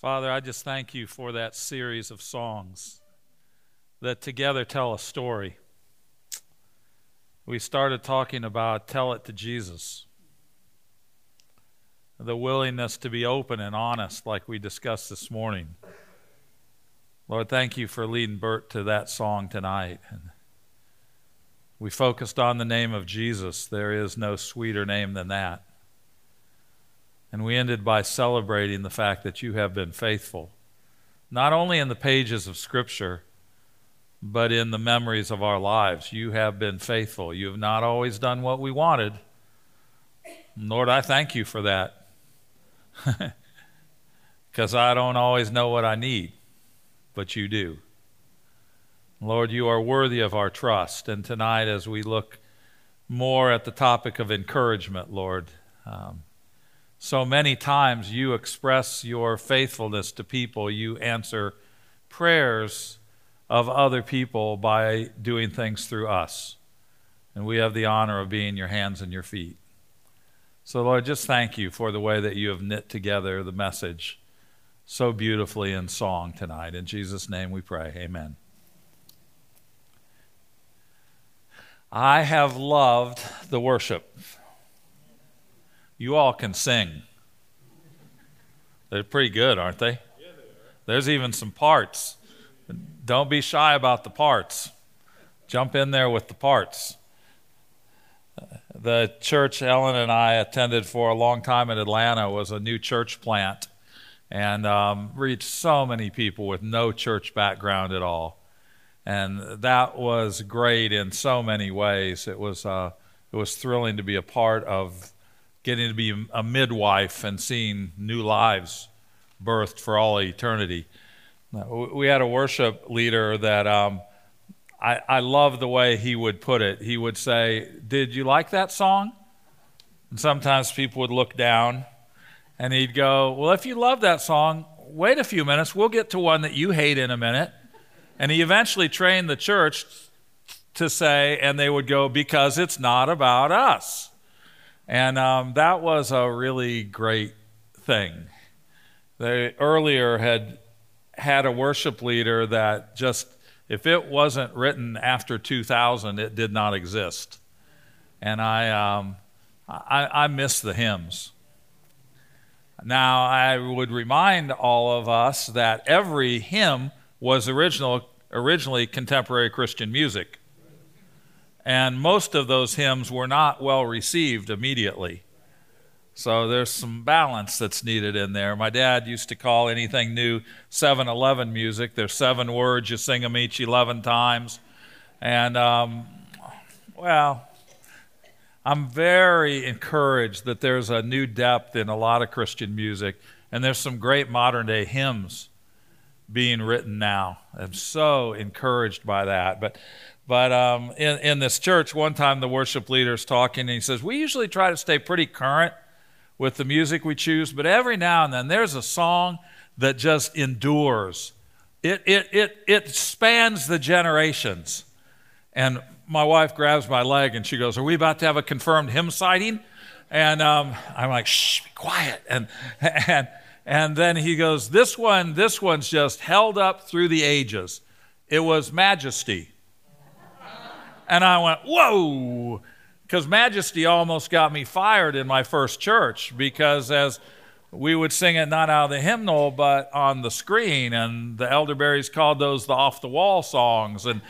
Father, I just thank you for that series of songs that together tell a story. We started talking about tell it to Jesus, the willingness to be open and honest, like we discussed this morning. Lord, thank you for leading Bert to that song tonight. And we focused on the name of Jesus. There is no sweeter name than that. And we ended by celebrating the fact that you have been faithful, not only in the pages of Scripture, but in the memories of our lives. You have been faithful. You have not always done what we wanted. Lord, I thank you for that. Because I don't always know what I need, but you do. Lord, you are worthy of our trust. And tonight, as we look more at the topic of encouragement, Lord, um, so many times you express your faithfulness to people, you answer prayers of other people by doing things through us. And we have the honor of being your hands and your feet. So, Lord, just thank you for the way that you have knit together the message so beautifully in song tonight. In Jesus' name we pray. Amen. I have loved the worship. You all can sing. They're pretty good, aren't they? There's even some parts. Don't be shy about the parts. Jump in there with the parts. The church Ellen and I attended for a long time in Atlanta was a new church plant and um, reached so many people with no church background at all. And that was great in so many ways. It was, uh, it was thrilling to be a part of getting to be a midwife and seeing new lives birthed for all eternity. We had a worship leader that um, I, I love the way he would put it. He would say, Did you like that song? And sometimes people would look down and he'd go, Well, if you love that song, wait a few minutes. We'll get to one that you hate in a minute. And he eventually trained the church to say, and they would go, Because it's not about us. And um, that was a really great thing. They earlier had had a worship leader that just, if it wasn't written after 2000, it did not exist. And I, um, I, I miss the hymns. Now, I would remind all of us that every hymn was original, originally contemporary Christian music and most of those hymns were not well received immediately. So there's some balance that's needed in there. My dad used to call anything new 7-Eleven music. There's seven words, you sing them each 11 times. And, um, well, I'm very encouraged that there's a new depth in a lot of Christian music, and there's some great modern day hymns being written now. I'm so encouraged by that. But but um, in, in this church, one time the worship leader's talking, and he says, We usually try to stay pretty current with the music we choose, but every now and then there's a song that just endures. It, it, it, it spans the generations. And my wife grabs my leg and she goes, Are we about to have a confirmed hymn sighting? And um, I'm like, Shh, be quiet. And, and, and then he goes, This one, this one's just held up through the ages. It was Majesty. And I went, whoa, because Majesty almost got me fired in my first church because as we would sing it not out of the hymnal but on the screen, and the elderberries called those the off the wall songs. And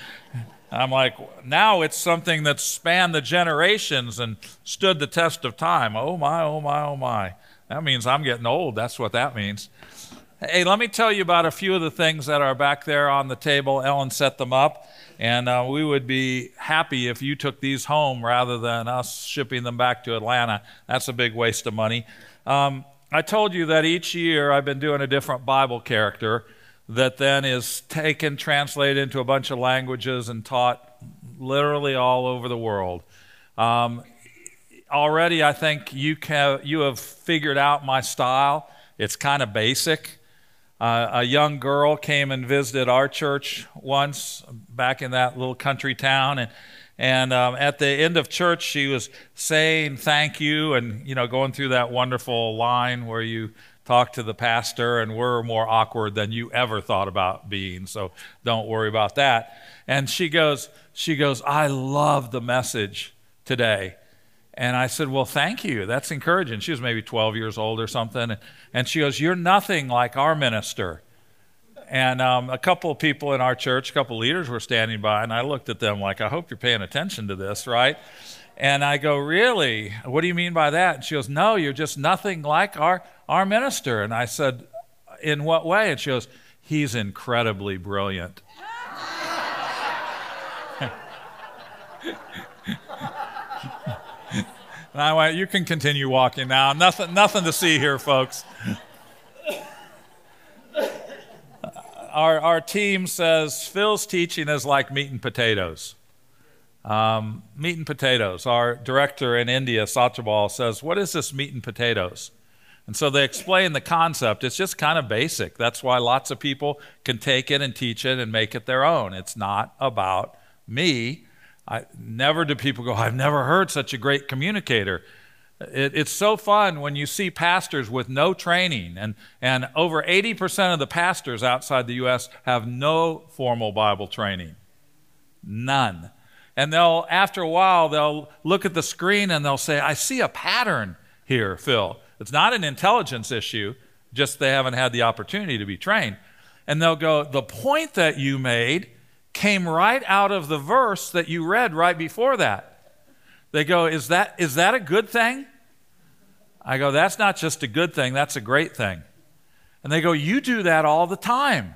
I'm like, now it's something that spanned the generations and stood the test of time. Oh my, oh my, oh my. That means I'm getting old. That's what that means. Hey, let me tell you about a few of the things that are back there on the table. Ellen set them up. And uh, we would be happy if you took these home rather than us shipping them back to Atlanta. That's a big waste of money. Um, I told you that each year I've been doing a different Bible character that then is taken, translated into a bunch of languages, and taught literally all over the world. Um, already, I think you, can, you have figured out my style. It's kind of basic. Uh, a young girl came and visited our church once back in that little country town, and and um, at the end of church, she was saying thank you, and you know going through that wonderful line where you talk to the pastor, and we're more awkward than you ever thought about being. So don't worry about that. And she goes, she goes, I love the message today. And I said, Well, thank you. That's encouraging. She was maybe 12 years old or something. And she goes, You're nothing like our minister. And um, a couple of people in our church, a couple of leaders were standing by, and I looked at them like, I hope you're paying attention to this, right? And I go, Really? What do you mean by that? And she goes, No, you're just nothing like our, our minister. And I said, In what way? And she goes, He's incredibly brilliant. and I went, You can continue walking now. Nothing, nothing to see here, folks. our, our team says Phil's teaching is like meat and potatoes. Um, meat and potatoes. Our director in India, Satyabal, says, What is this meat and potatoes? And so they explain the concept. It's just kind of basic. That's why lots of people can take it and teach it and make it their own. It's not about me. I, never do people go, I've never heard such a great communicator. It, it's so fun when you see pastors with no training, and, and over 80% of the pastors outside the U.S. have no formal Bible training. None. And they'll, after a while, they'll look at the screen and they'll say, I see a pattern here, Phil. It's not an intelligence issue, just they haven't had the opportunity to be trained. And they'll go, The point that you made came right out of the verse that you read right before that. They go, Is that, is that a good thing? I go, That's not just a good thing, that's a great thing. And they go, You do that all the time.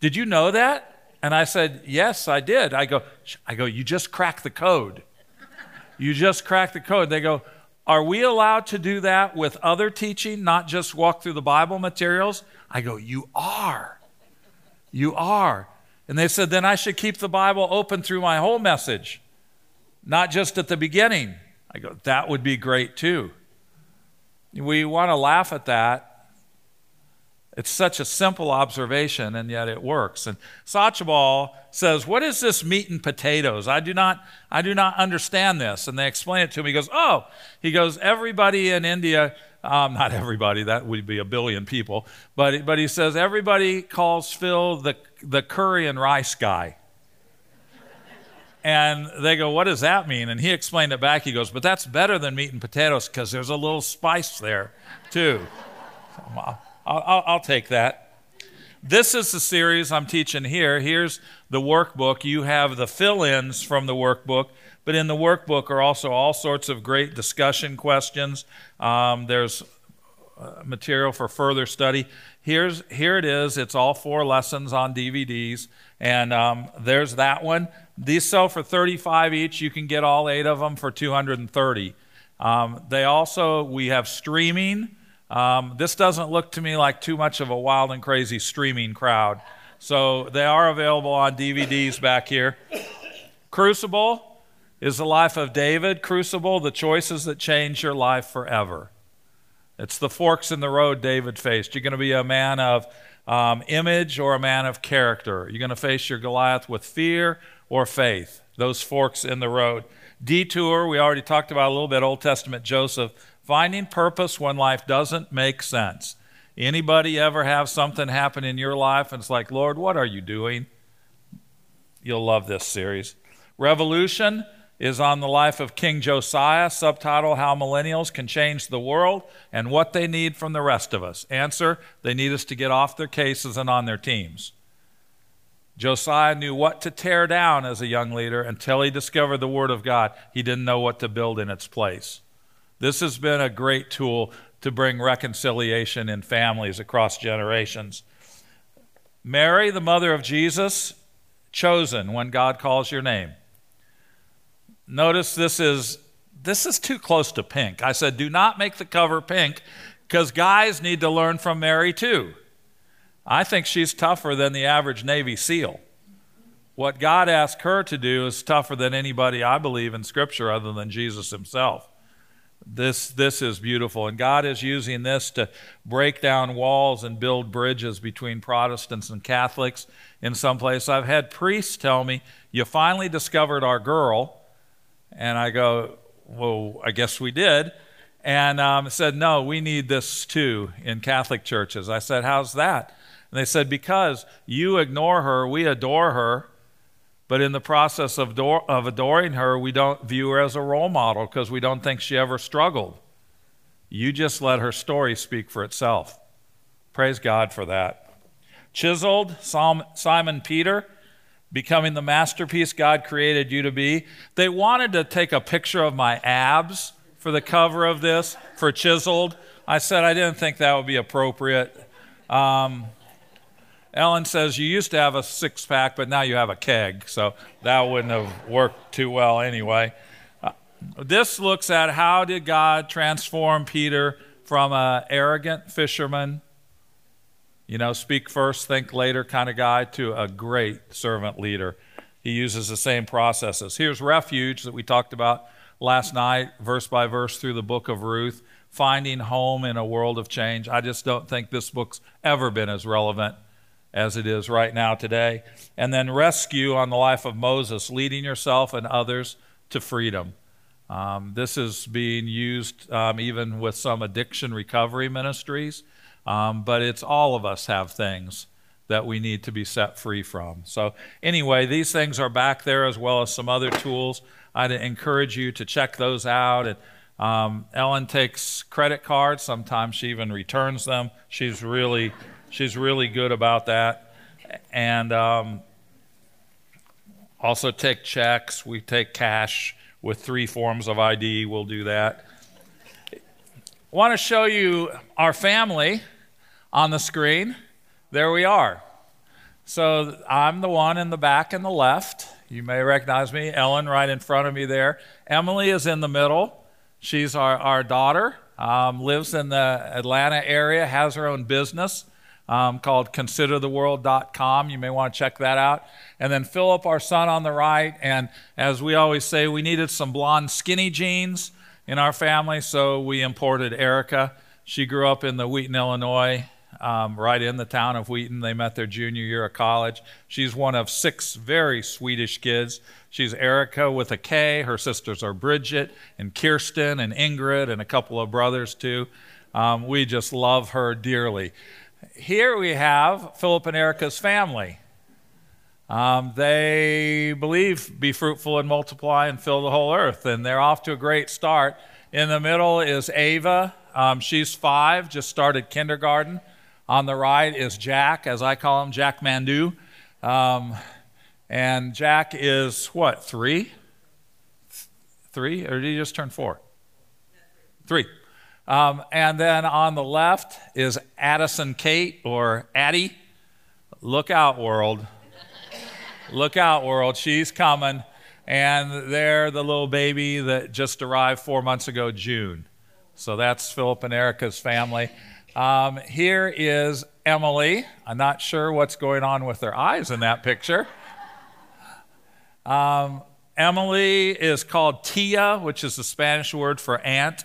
Did you know that? And I said, Yes, I did. I go, I go, You just cracked the code. You just cracked the code. They go, Are we allowed to do that with other teaching, not just walk through the Bible materials? I go, You are. You are. And they said, Then I should keep the Bible open through my whole message, not just at the beginning. I go, That would be great too. We want to laugh at that. It's such a simple observation, and yet it works. And Satyabal says, What is this meat and potatoes? I do not, I do not understand this. And they explain it to him. He goes, Oh, he goes, everybody in India, um, not everybody, that would be a billion people, but, but he says, everybody calls Phil the, the curry and rice guy. And they go, What does that mean? And he explained it back. He goes, But that's better than meat and potatoes because there's a little spice there, too. I'll, I'll, I'll, take that. This is the series I'm teaching here. Here's the workbook. You have the fill ins from the workbook, but in the workbook are also all sorts of great discussion questions. Um, there's material for further study. Here's, here it is. It's all four lessons on DVDs. And um, there's that one. These sell for 35 each. You can get all eight of them for 230. Um, they also, we have streaming. Um, this doesn't look to me like too much of a wild and crazy streaming crowd. So they are available on DVDs back here. Crucible is the life of David. Crucible, the choices that change your life forever. It's the forks in the road David faced. You're going to be a man of um, image or a man of character. You're going to face your Goliath with fear or faith, those forks in the road. Detour, we already talked about a little bit, Old Testament Joseph, finding purpose when life doesn't make sense. Anybody ever have something happen in your life and it's like, Lord, what are you doing? You'll love this series. Revolution is on the life of King Josiah, subtitle How Millennials Can Change the World and What They Need from the Rest of Us. Answer They need us to get off their cases and on their teams. Josiah knew what to tear down as a young leader until he discovered the Word of God. He didn't know what to build in its place. This has been a great tool to bring reconciliation in families across generations. Mary, the mother of Jesus, chosen when God calls your name. Notice this is this is too close to pink. I said do not make the cover pink because guys need to learn from Mary too. I think she's tougher than the average Navy SEAL. What God asked her to do is tougher than anybody I believe in Scripture other than Jesus himself. This, this is beautiful. And God is using this to break down walls and build bridges between Protestants and Catholics in some place. I've had priests tell me, You finally discovered our girl. And I go, Well, I guess we did. and um, said, No, we need this too in Catholic churches. I said, How's that? And they said, Because you ignore her, we adore her. But in the process of, of adoring her, we don't view her as a role model because we don't think she ever struggled. You just let her story speak for itself. Praise God for that. Chiseled, Simon Peter, becoming the masterpiece God created you to be. They wanted to take a picture of my abs for the cover of this, for Chiseled. I said I didn't think that would be appropriate. Um, Ellen says, You used to have a six pack, but now you have a keg. So that wouldn't have worked too well anyway. Uh, this looks at how did God transform Peter from an arrogant fisherman, you know, speak first, think later kind of guy, to a great servant leader. He uses the same processes. Here's refuge that we talked about last night, verse by verse through the book of Ruth, finding home in a world of change. I just don't think this book's ever been as relevant as it is right now today. And then rescue on the life of Moses, leading yourself and others to freedom. Um, this is being used um, even with some addiction recovery ministries, um, but it's all of us have things that we need to be set free from. So, anyway, these things are back there as well as some other tools. I'd encourage you to check those out. And um, Ellen takes credit cards. Sometimes she even returns them. She's really She's really good about that. And um, also take checks. We take cash with three forms of ID. We'll do that. I want to show you our family on the screen. There we are. So I'm the one in the back and the left. You may recognize me. Ellen right in front of me there. Emily is in the middle. She's our, our daughter, um, lives in the Atlanta area, has her own business um, called considertheworld.com. You may want to check that out. And then Philip, our son, on the right. And as we always say, we needed some blonde, skinny jeans in our family, so we imported Erica. She grew up in the Wheaton, Illinois, um, right in the town of Wheaton. They met their junior year of college. She's one of six very Swedish kids. She's Erica with a K. Her sisters are Bridget and Kirsten and Ingrid and a couple of brothers, too. Um, we just love her dearly here we have Philip and Erica's family. Um, they believe be fruitful and multiply and fill the whole earth, and they're off to a great start. In the middle is Ava. Um, she's five, just started kindergarten. On the right is Jack, as I call him, Jack Mandu. Um, and Jack is what, three? Three? Or did he just turn four? Three. Um, and then on the left is Addison Kate or Addie. Look out, world. Look out, world. She's coming. And they're the little baby that just arrived four months ago, June. So that's Philip and Erica's family. Um, here is Emily. I'm not sure what's going on with their eyes in that picture. Um, Emily is called Tia, which is the Spanish word for aunt.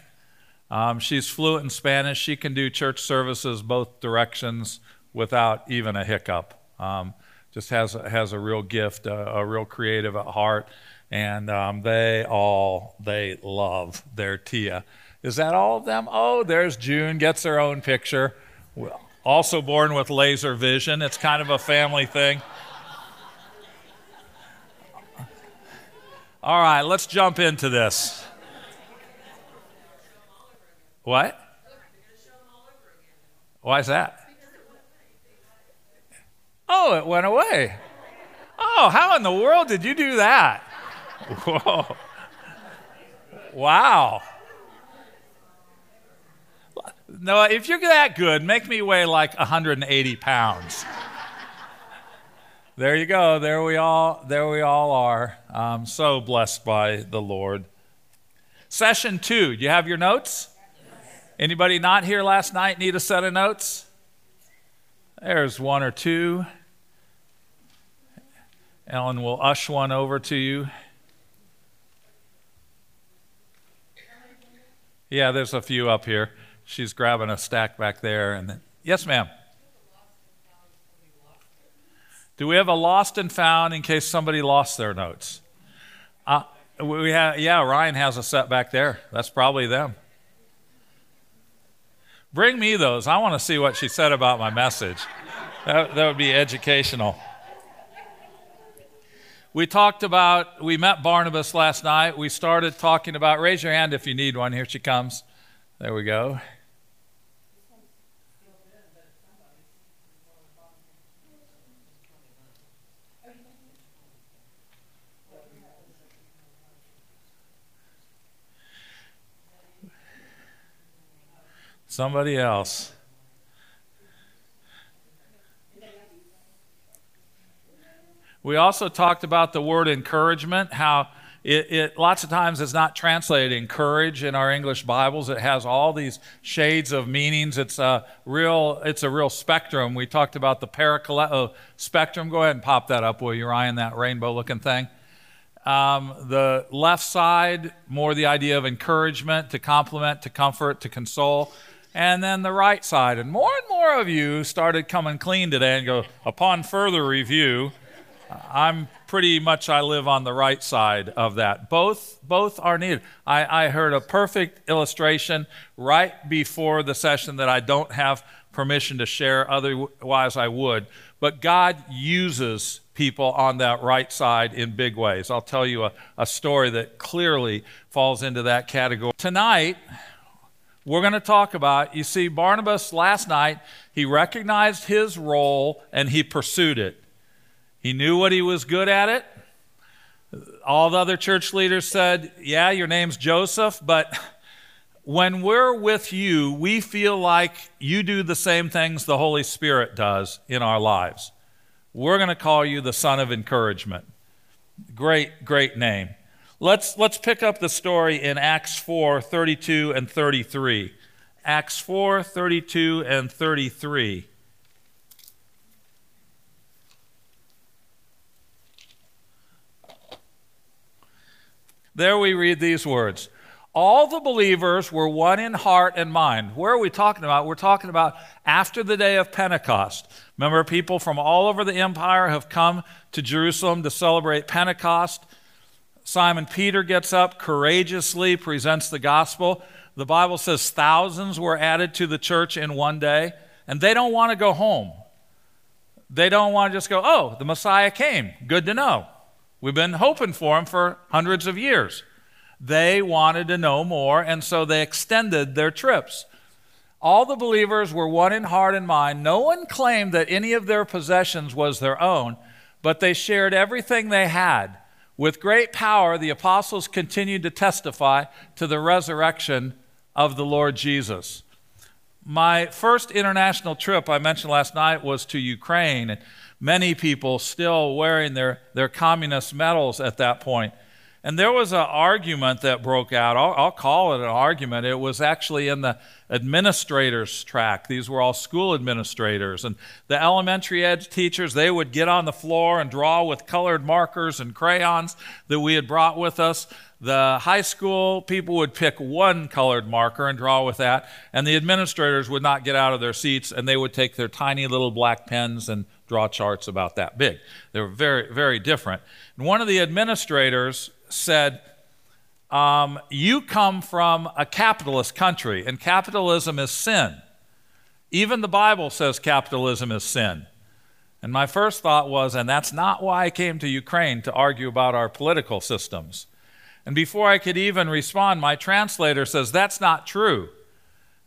Um, she's fluent in Spanish. She can do church services both directions without even a hiccup. Um, just has has a real gift, a, a real creative at heart, and um, they all they love their Tia. Is that all of them? Oh, there's June gets her own picture. Also born with laser vision. It's kind of a family thing. All right, let's jump into this. What? Why is that? Oh, it went away. Oh, how in the world did you do that? Whoa. Wow. No, if you're that good, make me weigh like 180 pounds. there you go. There we all. There we all are. I'm so blessed by the Lord. Session two. Do you have your notes? Anybody not here last night need a set of notes? There's one or two. Ellen will ush one over to you. Yeah, there's a few up here. She's grabbing a stack back there. And then, yes, ma'am. Do we have a lost and found in case somebody lost their notes? Uh, we have, yeah, Ryan has a set back there. That's probably them. Bring me those. I want to see what she said about my message. That, that would be educational. We talked about, we met Barnabas last night. We started talking about, raise your hand if you need one. Here she comes. There we go. Somebody else. We also talked about the word encouragement, how it, it, lots of times is not translated encourage in our English Bibles. It has all these shades of meanings. It's a real, it's a real spectrum. We talked about the parakaleo spectrum. Go ahead and pop that up, will you, Ryan? That rainbow-looking thing. Um, the left side, more the idea of encouragement, to compliment, to comfort, to console and then the right side. And more and more of you started coming clean today and go, upon further review, I'm pretty much, I live on the right side of that. Both, both are needed. I, I heard a perfect illustration right before the session that I don't have permission to share, otherwise I would. But God uses people on that right side in big ways. I'll tell you a, a story that clearly falls into that category. Tonight, we're going to talk about. You see, Barnabas last night, he recognized his role and he pursued it. He knew what he was good at it. All the other church leaders said, Yeah, your name's Joseph, but when we're with you, we feel like you do the same things the Holy Spirit does in our lives. We're going to call you the son of encouragement. Great, great name. Let's, let's pick up the story in Acts 4 32 and 33. Acts 4 32 and 33. There we read these words. All the believers were one in heart and mind. Where are we talking about? We're talking about after the day of Pentecost. Remember, people from all over the empire have come to Jerusalem to celebrate Pentecost. Simon Peter gets up, courageously presents the gospel. The Bible says thousands were added to the church in one day, and they don't want to go home. They don't want to just go, oh, the Messiah came. Good to know. We've been hoping for him for hundreds of years. They wanted to know more, and so they extended their trips. All the believers were one in heart and mind. No one claimed that any of their possessions was their own, but they shared everything they had. With great power, the apostles continued to testify to the resurrection of the Lord Jesus. My first international trip I mentioned last night was to Ukraine, and many people still wearing their, their communist medals at that point. And there was an argument that broke out. I'll, I'll, call it an argument. It was actually in the administrators track. These were all school administrators. And the elementary ed teachers, they would get on the floor and draw with colored markers and crayons that we had brought with us. The high school people would pick one colored marker and draw with that. And the administrators would not get out of their seats and they would take their tiny little black pens and draw charts about that big. They were very, very different. And one of the administrators said, um, You come from a capitalist country, and capitalism is sin. Even the Bible says capitalism is sin. And my first thought was, and that's not why I came to Ukraine to argue about our political systems. And before I could even respond, my translator says, That's not true.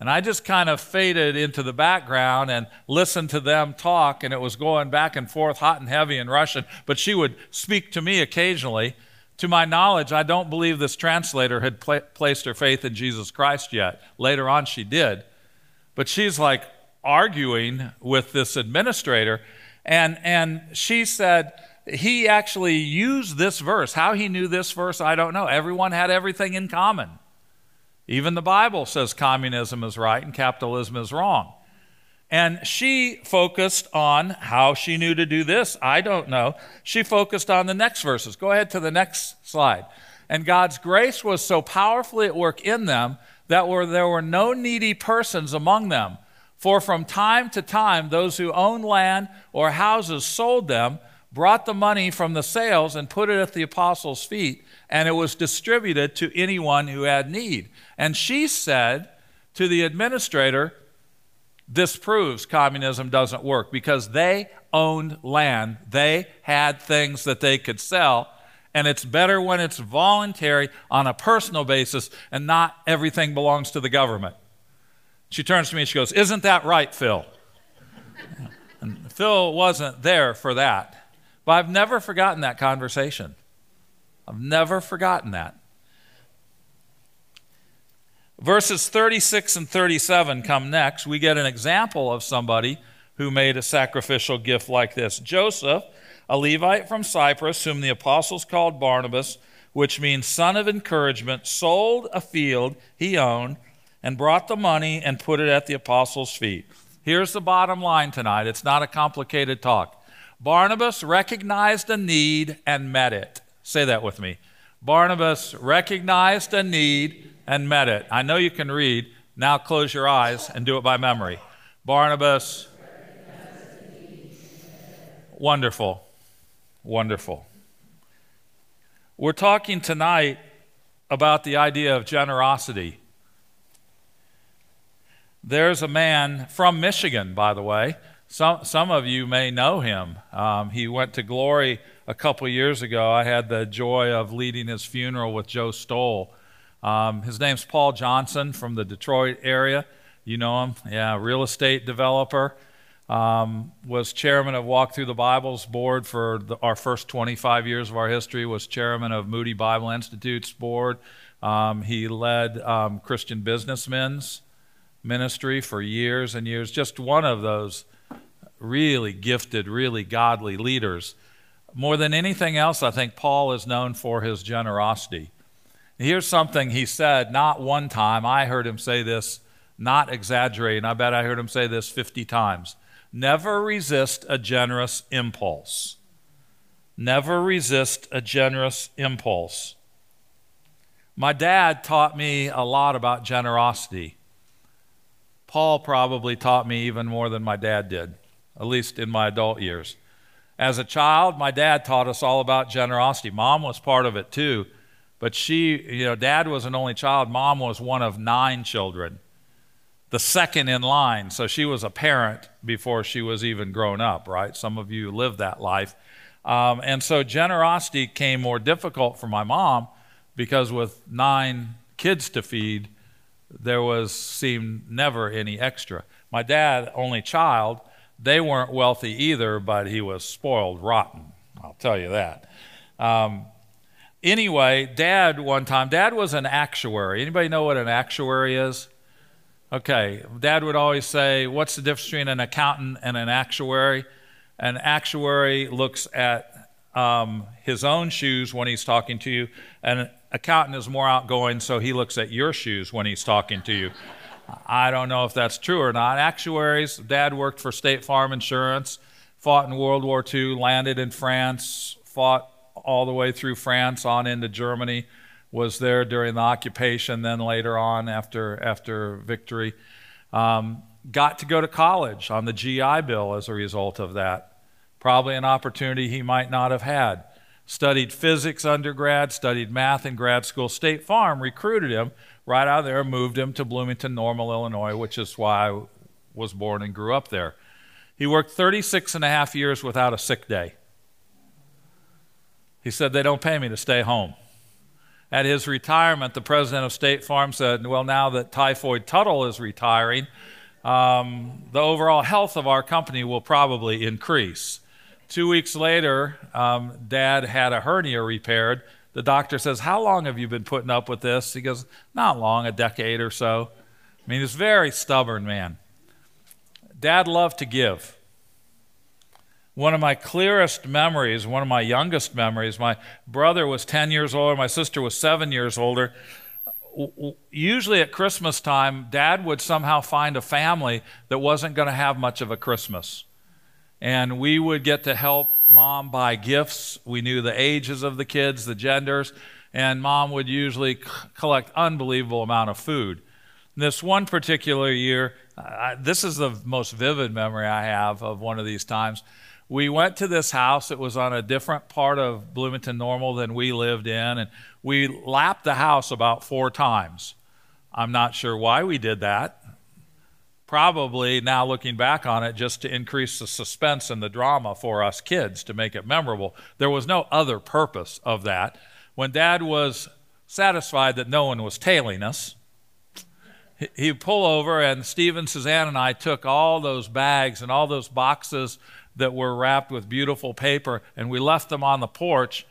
And I just kind of faded into the background and listened to them talk, and it was going back and forth, hot and heavy in Russian. But she would speak to me occasionally. To my knowledge, I don't believe this translator had pla- placed her faith in Jesus Christ yet. Later on, she did. But she's like arguing with this administrator, and, and she said, he actually used this verse. How he knew this verse, I don't know. Everyone had everything in common. Even the Bible says communism is right and capitalism is wrong. And she focused on how she knew to do this. I don't know. She focused on the next verses. Go ahead to the next slide. And God's grace was so powerfully at work in them that were, there were no needy persons among them. For from time to time, those who owned land or houses sold them, brought the money from the sales, and put it at the apostles' feet, and it was distributed to anyone who had need. And she said to the administrator, This proves communism doesn't work because they owned land, they had things that they could sell, and it's better when it's voluntary on a personal basis and not everything belongs to the government. She turns to me and she goes, Isn't that right, Phil? And Phil wasn't there for that. But I've never forgotten that conversation. I've never forgotten that. Verses 36 and 37 come next. We get an example of somebody who made a sacrificial gift like this. Joseph, a Levite from Cyprus, whom the apostles called Barnabas, which means son of encouragement, sold a field he owned and brought the money and put it at the apostles' feet. Here's the bottom line tonight it's not a complicated talk. Barnabas recognized a need and met it. Say that with me. Barnabas recognized a need and met it. I know you can read. Now close your eyes and do it by memory. Barnabas. Wonderful. Wonderful. We're talking tonight about the idea of generosity. There's a man from Michigan, by the way. Some, some of you may know him. Um, he went to glory a couple years ago. I had the joy of leading his funeral with Joe Stowell. Um, his name's Paul Johnson from the Detroit area. You know him? Yeah, real estate developer. Um, was chairman of Walk Thru the Bible's board for the, our first 25 years of our history. Was chairman of Moody Bible Institute's board. Um, he led um, Christian Businessmen's ministry for years and years. Just one of those really gifted, really godly leaders. More than anything else, I think Paul is known for his generosity. Here's something he said not one time. I heard him say this, not exaggerating. I bet I heard him say this 50 times. Never resist a generous impulse. Never resist a generous impulse. My dad taught me a lot about generosity. Paul probably taught me even more than my dad did, at least in my adult years. As a child, my dad taught us all about generosity. Mom was part of it too. But she, you know, dad was an only child. Mom was one of nine children, the second in line. So she was a parent before she was even grown up, right? Some of you lived that life. Um, and so generosity came more difficult for my mom because with nine kids to feed, there was seemed never any extra. My dad, only child, they weren't wealthy either, but he was spoiled rotten. I'll tell you that. Um, anyway, dad one time, dad was an actuary. Anybody know what an actuary is? Okay, dad would always say, What's the difference between an accountant and an actuary? An actuary looks at um, his own shoes when he's talking to you, and an accountant is more outgoing, so he looks at your shoes when he's talking to you. I don't know if that's true or not. Actuaries, dad worked for State Farm Insurance, fought in World War II, landed in France, fought all the way through France on into Germany, was there during the occupation, then later on after, after victory. Um, got to go to college on the GI Bill as a result of that. Probably an opportunity he might not have had. Studied physics undergrad, studied math in grad school. State Farm recruited him right out of there, moved him to Bloomington Normal, Illinois, which is why I was born and grew up there. He worked 36 and a half years without a sick day. He said, They don't pay me to stay home. At his retirement, the president of State Farm said, Well, now that Typhoid Tuttle is retiring, um, the overall health of our company will probably increase. Two weeks later, um, dad had a hernia repaired. The doctor says, How long have you been putting up with this? He goes, Not long, a decade or so. I mean, he's very stubborn man. Dad loved to give one of my clearest memories, one of my youngest memories, my brother was 10 years older, my sister was seven years older. Usually at Christmas time, dad would somehow find a family that wasn't going to have much of a Christmas. And we would get to help mom buy gifts. We knew the ages of the kids, the genders, and mom would usually collect unbelievable amount of food. This one particular year, this is the most vivid memory I have of one of these times we went to this house. It was on a different part of Bloomington Normal than we lived in, and we lapped the house about four times. I'm not sure why we did that. probably now looking back on it just to increase the suspense and the drama for us kids to make it memorable. There was no other purpose of that. When dad was satisfied that no one was tailing us, he'd pull over, and Steve and Suzanne and I took all those bags and all those boxes that were wrapped with beautiful paper, and we left them on the porch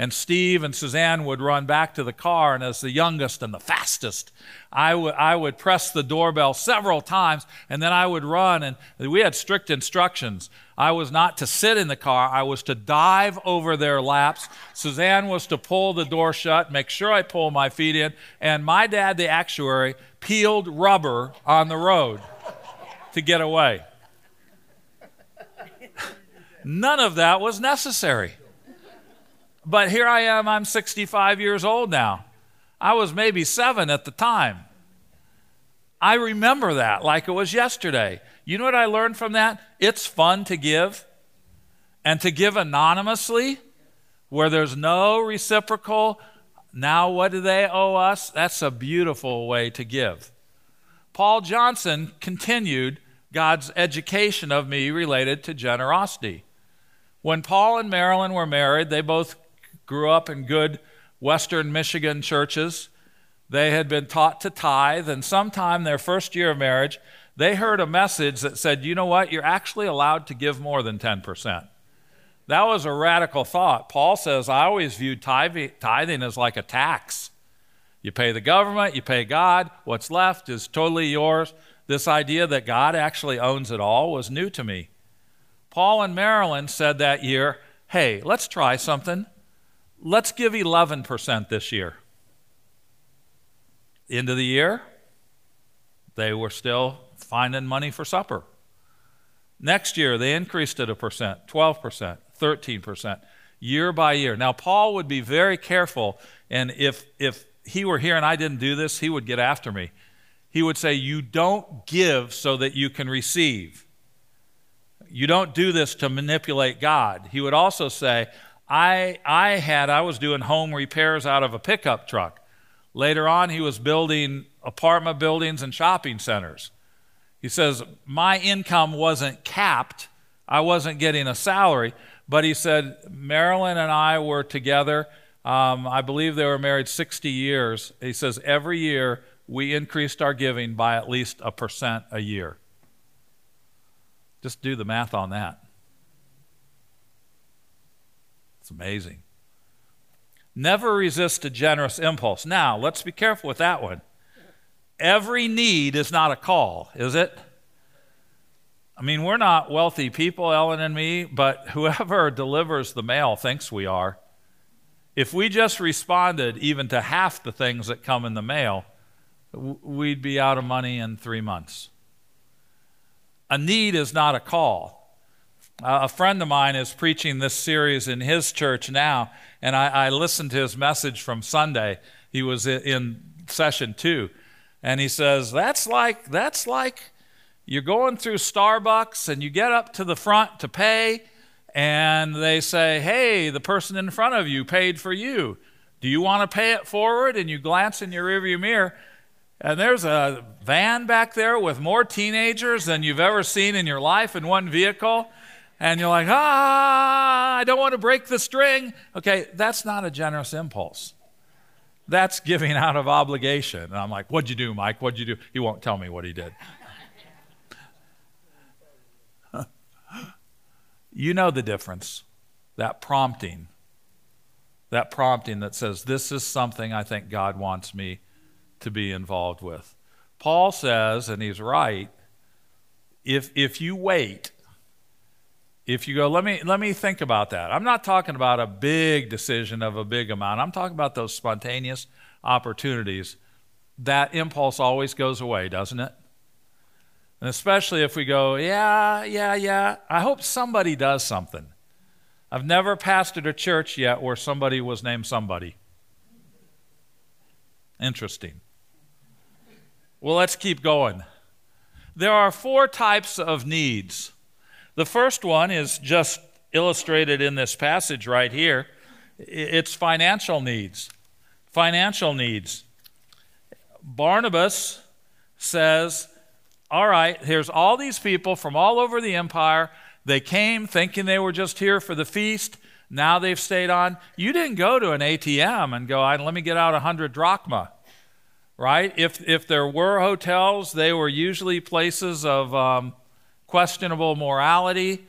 and Steve and Suzanne would run back to the car, and as the youngest and the fastest, I would, I would press the doorbell several times, and then I would run. And we had strict instructions. I was not to sit in the car, I was to dive over their laps. Suzanne was to pull the door shut, make sure I pull my feet in, and my dad, the actuary, peeled rubber on the road to get away. None of that was necessary. But here I am, I'm 65 years old now. I was maybe seven at the time. I remember that like it was yesterday. You know what I learned from that? It's fun to give and to give anonymously where there's no reciprocal. Now, what do they owe us? That's a beautiful way to give. Paul Johnson continued God's education of me related to generosity. When Paul and Marilyn were married, they both grew up in good Western Michigan churches. They had been taught to tithe, and sometime their first year of marriage, they heard a message that said, you know what, you're actually allowed to give more than 10%. That was a radical thought. Paul says, I always viewed tithing as like a tax. You pay the government, you pay God, what's left is totally yours. This idea that God actually owns it all was new to me. Paul and Marilyn said that year, hey, let's try something. Let's give 11% this year. End of the year, they were still finding money for supper. Next year, they increased it a percent, 12%, 13%, year by year. Now, Paul would be very careful, and if, if he were here and I didn't do this, he would get after me. He would say, You don't give so that you can receive. You don't do this to manipulate God. He would also say, I, I had, I was doing home repairs out of a pickup truck. Later on, he was building apartment buildings and shopping centers. He says, My income wasn't capped, I wasn't getting a salary, but he said, Marilyn and I were together. Um, I believe they were married 60 years. He says, Every year we increased our giving by at least a percent a year. Just do the math on that. It's amazing. Never resist a generous impulse. Now, let's be careful with that one. Every need is not a call, is it? I mean, we're not wealthy people, Ellen and me, but whoever delivers the mail thinks we are. If we just responded even to half the things that come in the mail, we'd be out of money in three months. A need is not a call. Uh, a friend of mine is preaching this series in his church now, and I, I listened to his message from Sunday. He was in, in session two, and he says, That's like, that's like you're going through Starbucks and you get up to the front to pay, and they say, Hey, the person in front of you paid for you. Do you want to pay it forward? And you glance in your rearview mirror, and there's a van back there with more teenagers than you've ever seen in your life in one vehicle and you're like, ah, I don't want to break the string. Okay, that's not a generous impulse. That's giving out of obligation. And I'm like, what'd you do, Mike? What'd you do? He won't tell me what he did. you know the difference. That prompting. That prompting that says, this is something I think God wants me to be involved with. Paul says, and he's right, if, if you wait, if you go, let me, let me think about that. I'm not talking about a big decision of a big amount. I'm talking about those spontaneous opportunities. That impulse always goes away, doesn't it? And especially if we go, yeah, yeah, yeah, I hope somebody does something. I've never pastored a church yet where somebody was named somebody. Interesting. Well, let's keep going. There are four types of needs the first one is just illustrated in this passage right here it's financial needs. Financial needs. Barnabas says, all right, here's all these people from all over the empire. They came thinking they were just here for the feast. Now they've stayed on. You didn't go to an ATM and go, let me get out a 100 drachma, right? If, if there were hotels, they were usually places of um, questionable morality.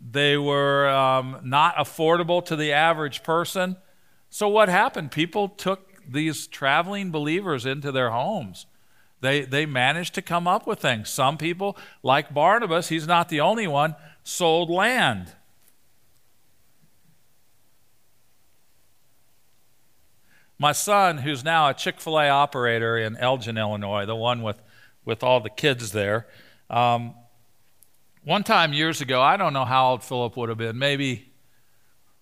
They were um, not affordable to the average person. So, what happened? People took these traveling believers into their homes. They, they managed to come up with things. Some people, like Barnabas, he's not the only one, sold land. My son, who's now a Chick fil A operator in Elgin, Illinois, the one with, with all the kids there, um, one time years ago, I don't know how old Philip would have been, maybe,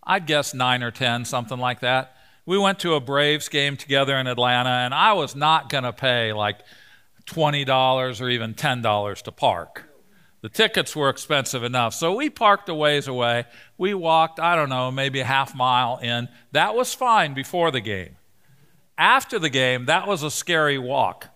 I'd guess nine or 10, something like that. We went to a Braves game together in Atlanta, and I was not going to pay like $20 or even $10 to park. The tickets were expensive enough. So we parked a ways away. We walked, I don't know, maybe a half mile in. That was fine before the game. After the game, that was a scary walk.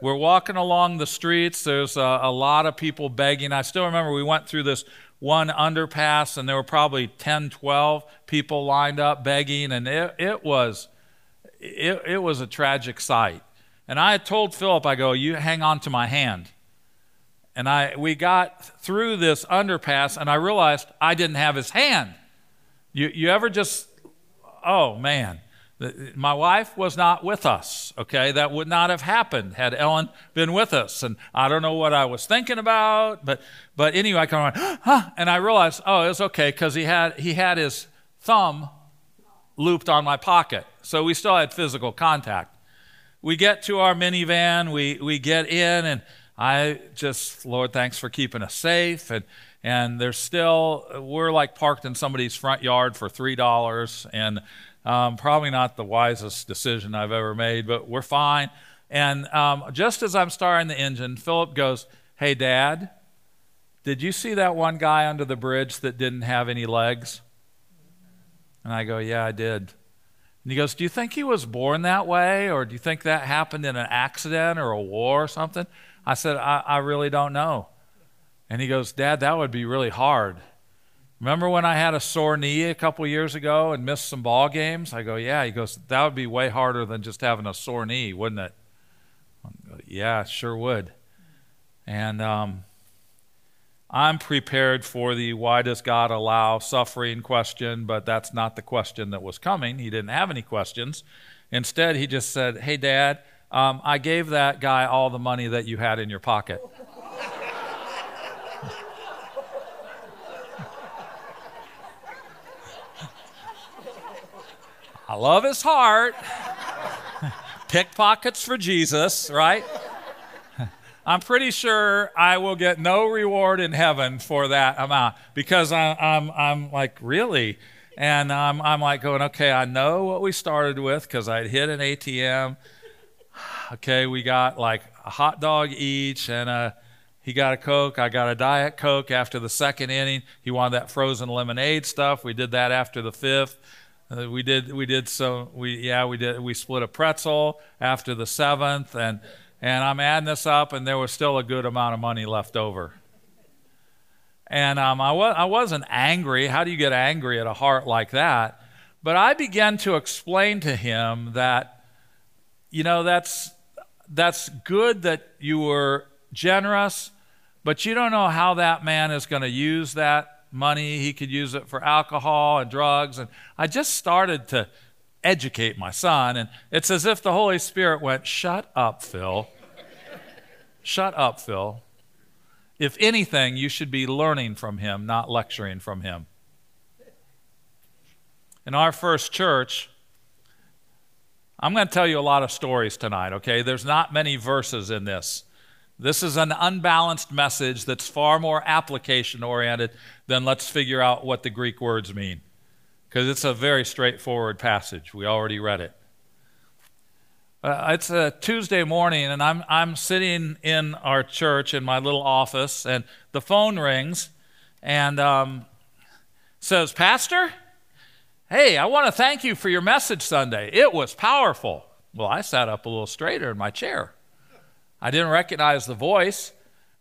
We're walking along the streets. There's a, a, lot of people begging. I still remember we went through this one underpass, and there were probably 10, 12 people lined up begging, and it, it was it, it was a tragic sight. And I had told Philip, I go, you hang on to my hand. And I we got through this underpass, and I realized I didn't have his hand. You you ever just, oh man. My wife was not with us, okay? That would not have happened had Ellen been with us. And I don't know what I was thinking about, but, but anyway, I kind of went, huh, and I realized, oh, it was okay because he had, he had his thumb looped on my pocket. So we still had physical contact. We get to our minivan, we, we get in, and I just, Lord, thanks for keeping us safe. And, and there's still, we're like parked in somebody's front yard for $3. And um, probably not the wisest decision I've ever made, but we're fine. And um, just as I'm starting the engine, Philip goes, Hey, Dad, did you see that one guy under the bridge that didn't have any legs? And I go, Yeah, I did. And he goes, Do you think he was born that way? Or do you think that happened in an accident or a war or something? I said, I, I really don't know. And he goes, Dad, that would be really hard. Remember when I had a sore knee a couple years ago and missed some ball games? I go, yeah. He goes, that would be way harder than just having a sore knee, wouldn't it? Go, yeah, sure would. And um, I'm prepared for the why does God allow suffering question, but that's not the question that was coming. He didn't have any questions. Instead, he just said, hey, Dad, um, I gave that guy all the money that you had in your pocket. I love his heart. Pickpockets for Jesus, right? I'm pretty sure I will get no reward in heaven for that amount because I, am I'm, I'm like, really? And I'm, I'm like going, okay, I know what we started with because I'd hit an ATM. Okay, we got like a hot dog each and a, he got a Coke. I got a Diet Coke after the second inning. He wanted that frozen lemonade stuff. We did that after the fifth. Uh, we did we did so we yeah we did we split a pretzel after the seventh and and I'm adding this up and there was still a good amount of money left over. And um, I, was, I wasn't angry. How do you get angry at a heart like that? But I began to explain to him that, you know, that's, that's good that you were generous, but you don't know how that man is going to use that money. He could use it for alcohol and drugs. And I just started to educate my son. And it's as if the Holy Spirit went, Shut up, Phil. Shut up, Phil. If anything, you should be learning from him, not lecturing from him. In our first church, I'm going to tell you a lot of stories tonight, okay? There's not many verses in this. This is an unbalanced message that's far more application oriented than let's figure out what the Greek words mean. Because it's a very straightforward passage. We already read it. Uh, it's a Tuesday morning, and I'm, I'm sitting in our church in my little office, and the phone rings and um, says, Pastor, hey, I want to thank you for your message Sunday. It was powerful. Well, I sat up a little straighter in my chair. I didn't recognize the voice.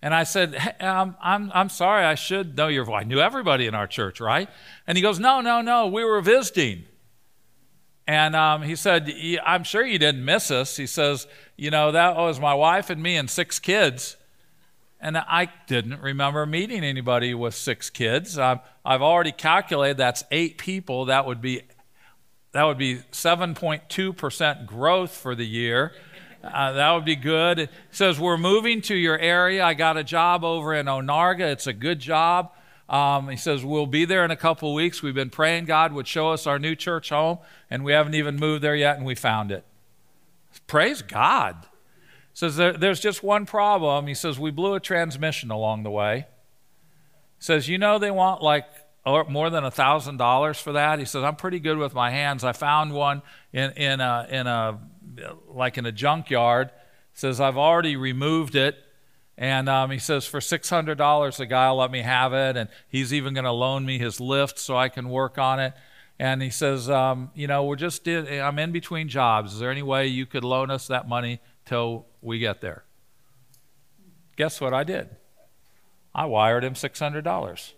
And I said, hey, um, I'm, I'm sorry, I should know your voice. I knew everybody in our church, right? And he goes, No, no, no, we were visiting. And um, he said, I'm sure you didn't miss us. He says, You know, that was my wife and me and six kids. And I didn't remember meeting anybody with six kids. Um, I've already calculated that's eight people. That would be that would be 7.2% growth for the year. Uh, that would be good. It says, We're moving to your area. I got a job over in Onarga. It's a good job. Um, he says, We'll be there in a couple weeks. We've been praying God would show us our new church home, and we haven't even moved there yet, and we found it. Praise God. He says, there, There's just one problem. He says, We blew a transmission along the way. He says, You know, they want like more than a thousand dollars for that. He says, I'm pretty good with my hands. I found one in, in a, in a like in a junkyard. Says, I've already removed it. And um, he says, for $600, the guy will let me have it. And he's even going to loan me his lift so I can work on it. And he says, um, you know, we're just, I'm in between jobs. Is there any way you could loan us that money till we get there? Guess what I did? I wired him $600.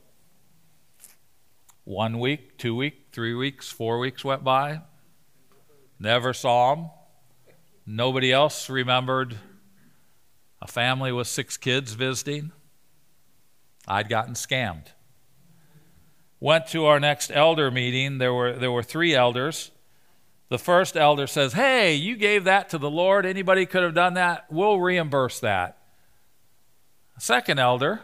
One week, two weeks, three weeks, four weeks went by. Never saw him. Nobody else remembered a family with six kids visiting. I'd gotten scammed. Went to our next elder meeting. There were, there were three elders. The first elder says, Hey, you gave that to the Lord. Anybody could have done that. We'll reimburse that. Second elder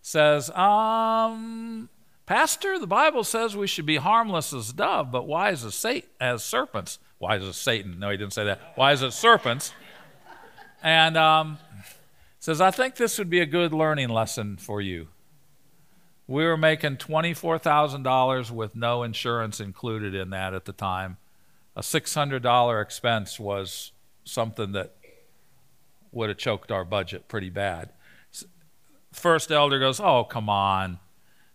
says, Um, Pastor, the Bible says we should be harmless as dove, but wise as, as serpents. Wise as Satan. No, he didn't say that. Wise as serpents. And um, says, I think this would be a good learning lesson for you. We were making $24,000 with no insurance included in that at the time. A $600 expense was something that would have choked our budget pretty bad. First elder goes, Oh, come on.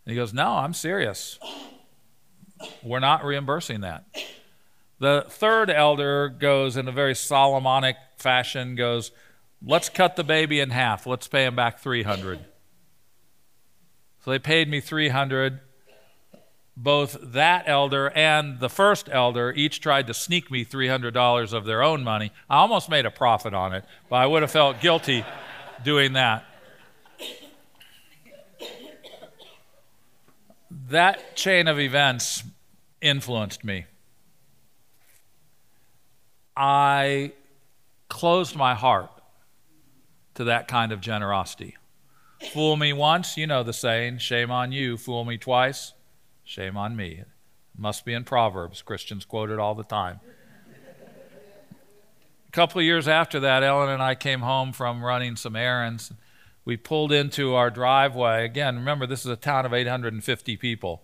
And he goes, No, I'm serious. We're not reimbursing that. The third elder goes in a very Solomonic fashion, goes, Let's cut the baby in half. Let's pay him back 300. So they paid me 300. Both that elder and the first elder each tried to sneak me $300 of their own money. I almost made a profit on it, but I would have felt guilty doing that. that chain of events influenced me. I closed my heart to that kind of generosity. Fool me once, you know the saying, shame on you. Fool me twice, shame on me. It must be in Proverbs. Christians quote it all the time. A couple of years after that, Ellen and I came home from running some errands we pulled into our driveway. Again, remember, this is a town of 850 people.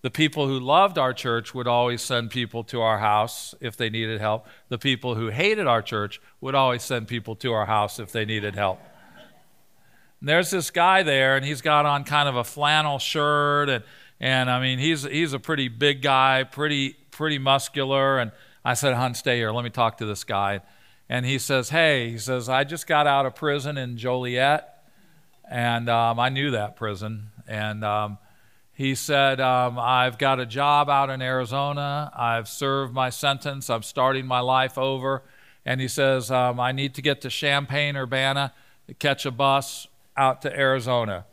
The people who loved our church would always send people to our house if they needed help. The people who hated our church would always send people to our house if they needed help. And there's this guy there, and he's got on kind of a flannel shirt, and, and I mean, he's, he's a pretty big guy, pretty, pretty muscular. And I said, Hun, stay here. Let me talk to this guy. And he says, Hey, he says, I just got out of prison in Joliet and um, I knew that prison. And um, he said, um, I've got a job out in Arizona. I've served my sentence. I'm starting my life over. And he says, um, I need to get to Champaign, Urbana, to catch a bus out to Arizona.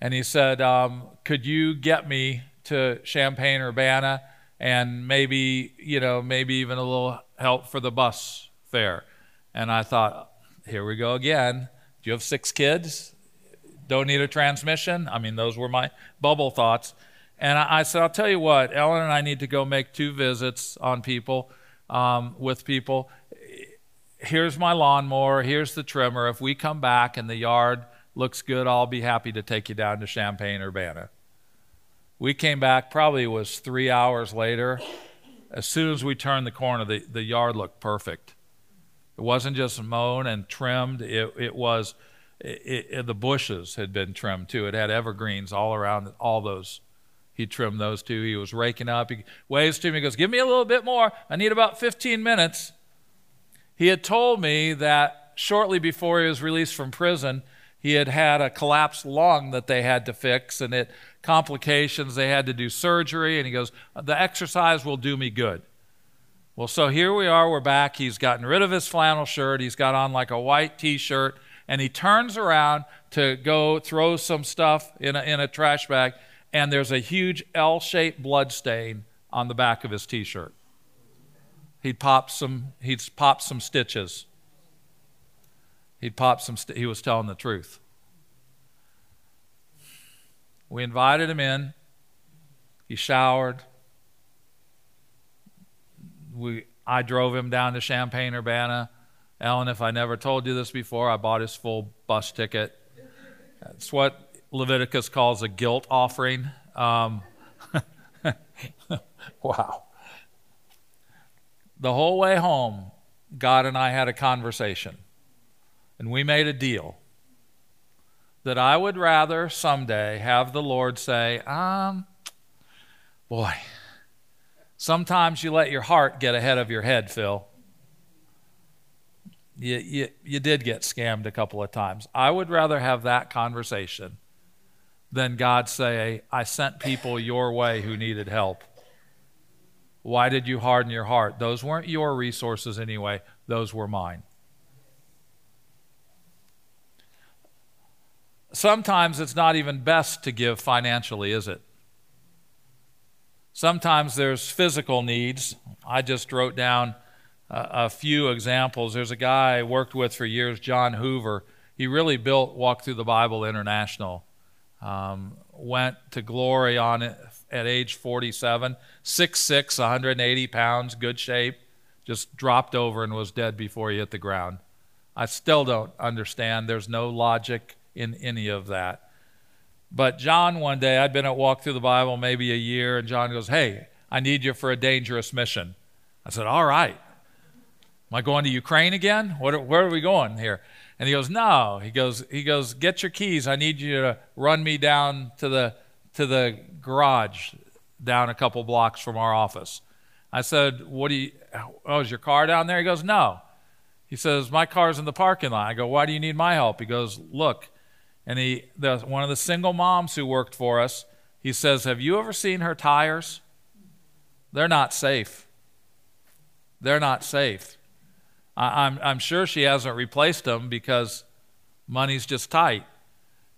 And he said, um, Could you get me to Champaign, Urbana, and maybe, you know, maybe even a little help for the bus fare? And I thought, Here we go again. Do you have six kids? Don't need a transmission. I mean, those were my bubble thoughts. And I, I said, I'll tell you what, Ellen and I need to go make two visits on people, um, with people. Here's my lawnmower. Here's the trimmer. If we come back and the yard looks good, I'll be happy to take you down to Champaign Urbana. We came back, probably was three hours later. As soon as we turned the corner, the, the yard looked perfect. It wasn't just mown and trimmed, it, it was it, it, the bushes had been trimmed too. It had evergreens all around all those. He trimmed those too. He was raking up. He waves to me, he goes, Give me a little bit more. I need about 15 minutes. He had told me that shortly before he was released from prison, he had had a collapsed lung that they had to fix, and it complications. They had to do surgery, and he goes, "The exercise will do me good." Well, so here we are. We're back. He's gotten rid of his flannel shirt. He's got on like a white T-shirt, and he turns around to go throw some stuff in a, in a trash bag, and there's a huge L-shaped blood stain on the back of his T-shirt. He'd popped some. He'd popped some stitches. He'd popped some. St- he was telling the truth. We invited him in. He showered. We, I drove him down to Champaign Urbana. Ellen, if I never told you this before, I bought his full bus ticket. It's what Leviticus calls a guilt offering. Um, wow. The whole way home, God and I had a conversation, and we made a deal that I would rather someday have the Lord say, um, boy, sometimes you let your heart get ahead of your head, Phil. You, you, you did get scammed a couple of times. I would rather have that conversation than God say, I sent people your way who needed help. Why did you harden your heart? Those weren't your resources anyway, those were mine. Sometimes it's not even best to give financially, is it? Sometimes there's physical needs. I just wrote down a, few examples. There's a guy I worked with for years, John Hoover. He really built Walk Thru the Bible International. Um, went to glory on it at age 47, 6'6, 180 pounds, good shape, just dropped over and was dead before he hit the ground. I still don't understand. There's no logic in any of that. But John, one day, I'd been at Walk Thru the Bible maybe a year, and John goes, Hey, I need you for a dangerous mission. I said, All right. Am I going to Ukraine again? What, where are we going here? And he goes, No. He goes, he goes, Get your keys. I need you to run me down to the, to the garage down a couple blocks from our office. I said, What do you, oh, is your car down there? He goes, No. He says, My car's in the parking lot. I go, Why do you need my help? He goes, Look, and he, the, one of the single moms who worked for us, he says, Have you ever seen her tires? They're not safe. They're not safe. I, I'm, I'm sure she hasn't replaced them because money's just tight.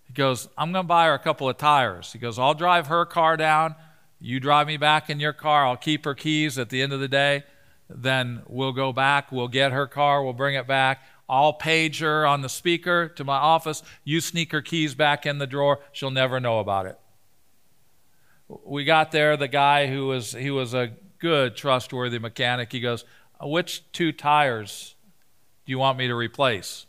He goes, I'm going to buy her a couple of tires. He goes, I'll drive her car down. You drive me back in your car. I'll keep her keys at the end of the day. Then we'll go back. We'll get her car. We'll bring it back. I'll page her on the speaker to my office. You sneak her keys back in the drawer. She'll never know about it. We got there. The guy who was he was a good, trustworthy mechanic. He goes, "Which two tires do you want me to replace?"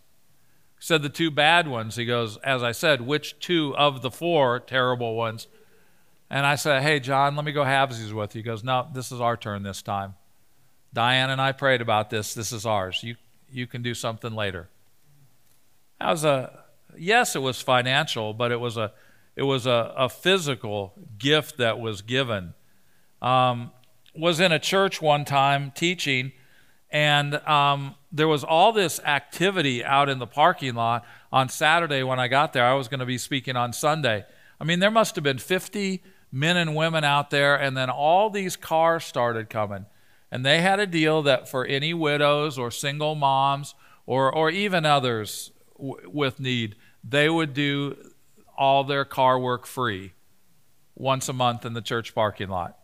He said the two bad ones. He goes, "As I said, which two of the four terrible ones?" And I said, "Hey, John, let me go halvesies with you." He goes, "No, this is our turn this time." Diane and I prayed about this. This is ours. You you can do something later. That was a yes, it was financial, but it was a it was a, a physical gift that was given. Um, was in a church one time teaching, and um, there was all this activity out in the parking lot on Saturday when I got there. I was going to be speaking on Sunday. I mean, there must have been 50 men and women out there, and then all these cars started coming. And they had a deal that for any widows or single moms or, or even others w- with need, they would do all their car work free once a month in the church parking lot.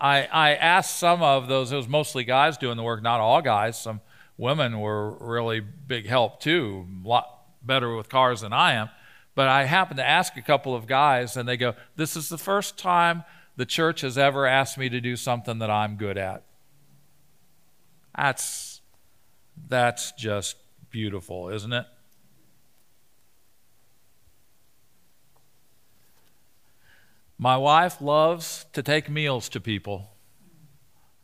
I, I asked some of those, it was mostly guys doing the work, not all guys. Some women were really big help too, a lot better with cars than I am. But I happened to ask a couple of guys, and they go, This is the first time the church has ever asked me to do something that I'm good at. That's, that's just beautiful, isn't it? My wife loves to take meals to people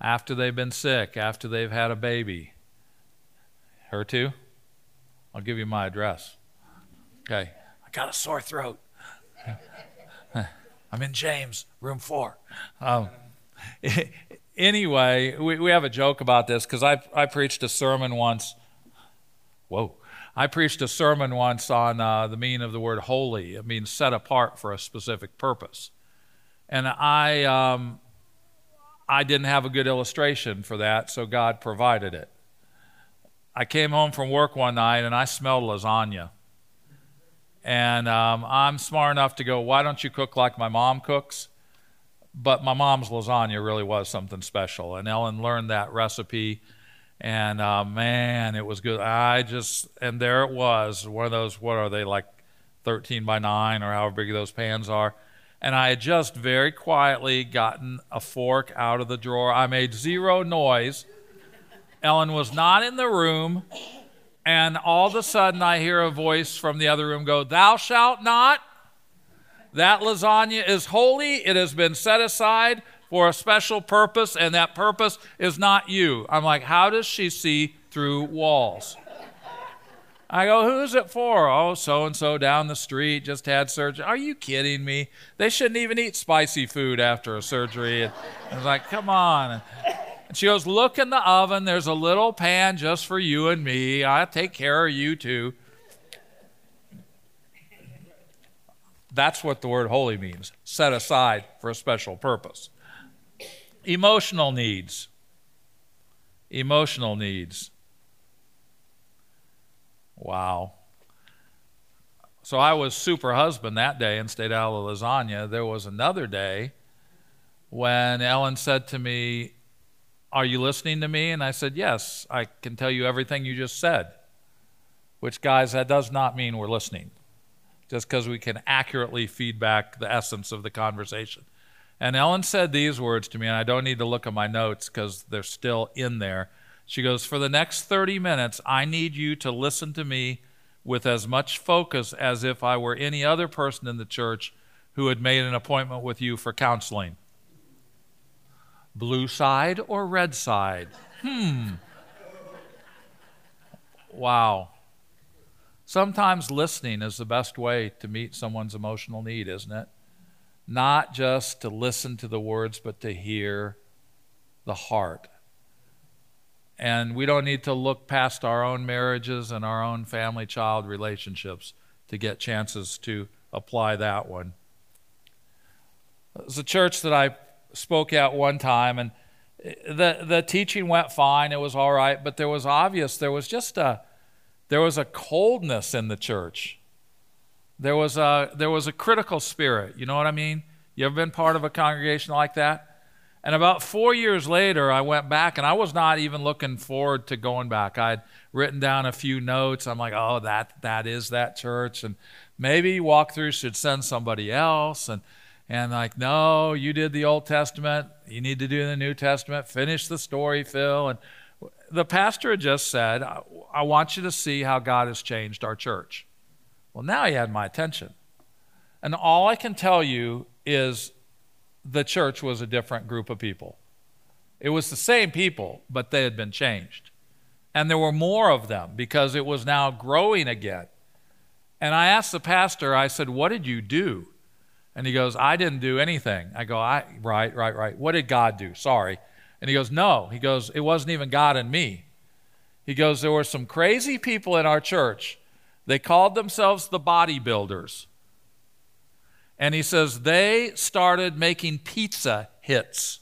after they've been sick, after they've had a baby. Her too? I'll give you my address. Okay. I got a sore throat. I'm in James, room four. Um, anyway, we, we have a joke about this because I, I preached a sermon once Whoa. I preached a sermon once on uh, the meaning of the word holy. It means set apart for a specific purpose. And I, um, I didn't have a good illustration for that, so God provided it. I came home from work one night and I smelled lasagna. And um, I'm smart enough to go, why don't you cook like my mom cooks? But my mom's lasagna really was something special. And Ellen learned that recipe. And uh, man, it was good. I just, and there it was, one of those, what are they, like 13 by 9 or however big those pans are. And I had just very quietly gotten a fork out of the drawer. I made zero noise. Ellen was not in the room. And all of a sudden, I hear a voice from the other room go, Thou shalt not. That lasagna is holy. It has been set aside for a special purpose, and that purpose is not you. I'm like, How does she see through walls? I go, Who's it for? Oh, so and so down the street just had surgery. Are you kidding me? They shouldn't even eat spicy food after a surgery. And I was like, Come on. And she goes, Look in the oven. There's a little pan just for you and me. I'll take care of you too. That's what the word holy means set aside for a special purpose. Emotional needs. Emotional needs. Wow. So I was super husband that day and stayed out of the lasagna. There was another day when Ellen said to me, are you listening to me? And I said, Yes, I can tell you everything you just said. Which, guys, that does not mean we're listening, just because we can accurately feedback the essence of the conversation. And Ellen said these words to me, and I don't need to look at my notes because they're still in there. She goes, For the next 30 minutes, I need you to listen to me with as much focus as if I were any other person in the church who had made an appointment with you for counseling. Blue side or red side? Hmm. Wow. Sometimes listening is the best way to meet someone's emotional need, isn't it? Not just to listen to the words, but to hear the heart. And we don't need to look past our own marriages and our own family child relationships to get chances to apply that one. It's a church that I spoke at one time, and the the teaching went fine. It was all right, but there was obvious there was just a there was a coldness in the church. There was a there was a critical spirit. You know what I mean? You ever been part of a congregation like that? And about four years later, I went back, and I was not even looking forward to going back. I'd written down a few notes. I'm like, oh, that that is that church, and maybe walk through should send somebody else, and and like, no, you did the Old Testament. You need to do the New Testament. Finish the story, Phil. And the pastor had just said, I want you to see how God has changed our church. Well, now he had my attention. And all I can tell you is the church was a different group of people. It was the same people, but they had been changed. And there were more of them because it was now growing again. And I asked the pastor, I said, What did you do? And he goes, I didn't do anything. I go, I, right, right, right. What did God do? Sorry. And he goes, No. He goes, It wasn't even God and me. He goes, There were some crazy people in our church. They called themselves the bodybuilders. And he says, They started making pizza hits.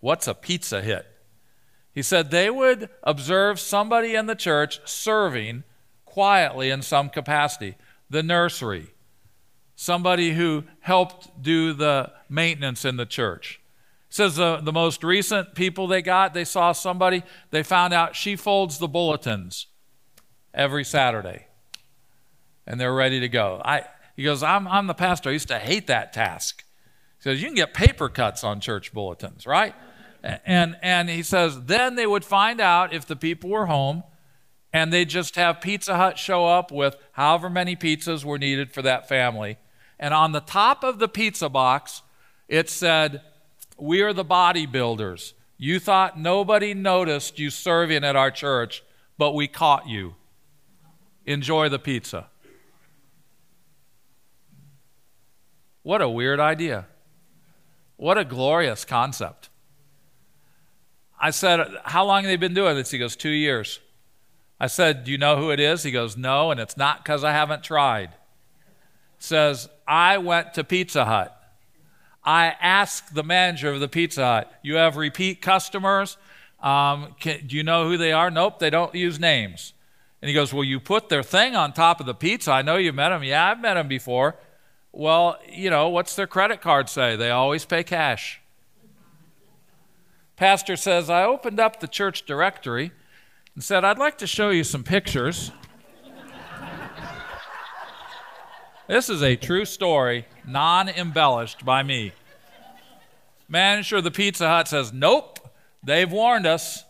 What's a pizza hit? He said they would observe somebody in the church serving quietly in some capacity, the nursery, somebody who helped do the maintenance in the church. Says the, the most recent people they got, they saw somebody, they found out she folds the bulletins every Saturday. And they're ready to go. I, he goes, I'm, I'm the pastor. I used to hate that task. He says, You can get paper cuts on church bulletins, right? And, and he says, Then they would find out if the people were home and they'd just have Pizza Hut show up with however many pizzas were needed for that family and on the top of the pizza box, it said, We are the bodybuilders. You thought nobody noticed you serving at our church, but we caught you. Enjoy the pizza. What a weird idea. What a glorious concept. I said, How long have they been doing this? He goes, Two years. I said, Do you know who it is? He goes, No, and it's not because I haven't tried. Says, I went to Pizza Hut. I asked the manager of the Pizza Hut, You have repeat customers? Um, can, do you know who they are? Nope, they don't use names. And he goes, Well, you put their thing on top of the pizza. I know you've met them. Yeah, I've met them before. Well, you know, what's their credit card say? They always pay cash. Pastor says, I opened up the church directory and said, I'd like to show you some pictures. this is a true story, non embellished by me. Manager of the Pizza Hut says, Nope, they've warned us.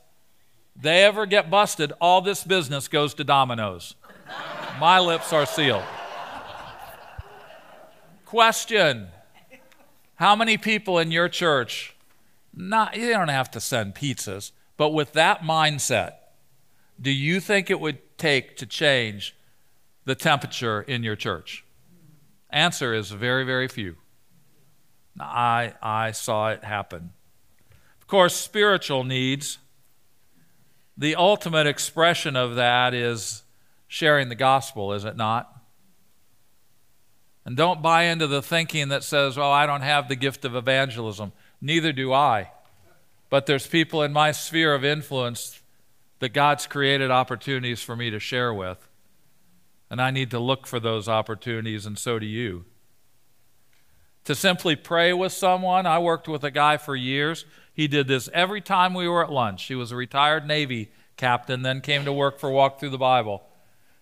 They ever get busted, all this business goes to Domino's. My lips are sealed. Question How many people in your church, not, you don't have to send pizzas, but with that mindset, do you think it would take to change the temperature in your church? Answer is very, very few. I, I saw it happen. Of course, spiritual needs, the ultimate expression of that is sharing the gospel, is it not? And don't buy into the thinking that says, well, I don't have the gift of evangelism. Neither do I. But there's people in my sphere of influence that God's created opportunities for me to share with. And I need to look for those opportunities, and so do you. To simply pray with someone, I worked with a guy for years. He did this every time we were at lunch. He was a retired Navy captain, then came to work for Walk Thru the Bible.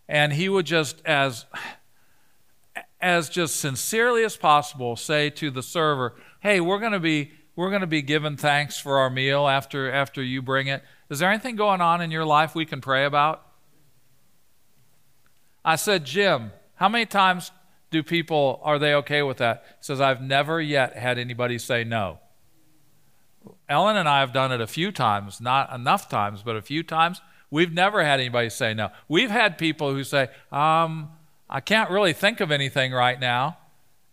And he would just, as as just sincerely as possible say to the server, "Hey, we're going to be we're going to be giving thanks for our meal after after you bring it. Is there anything going on in your life we can pray about?" I said, "Jim, how many times do people are they okay with that?" He says, "I've never yet had anybody say no." Ellen and I have done it a few times, not enough times, but a few times. We've never had anybody say no. We've had people who say, um, I can't really think of anything right now.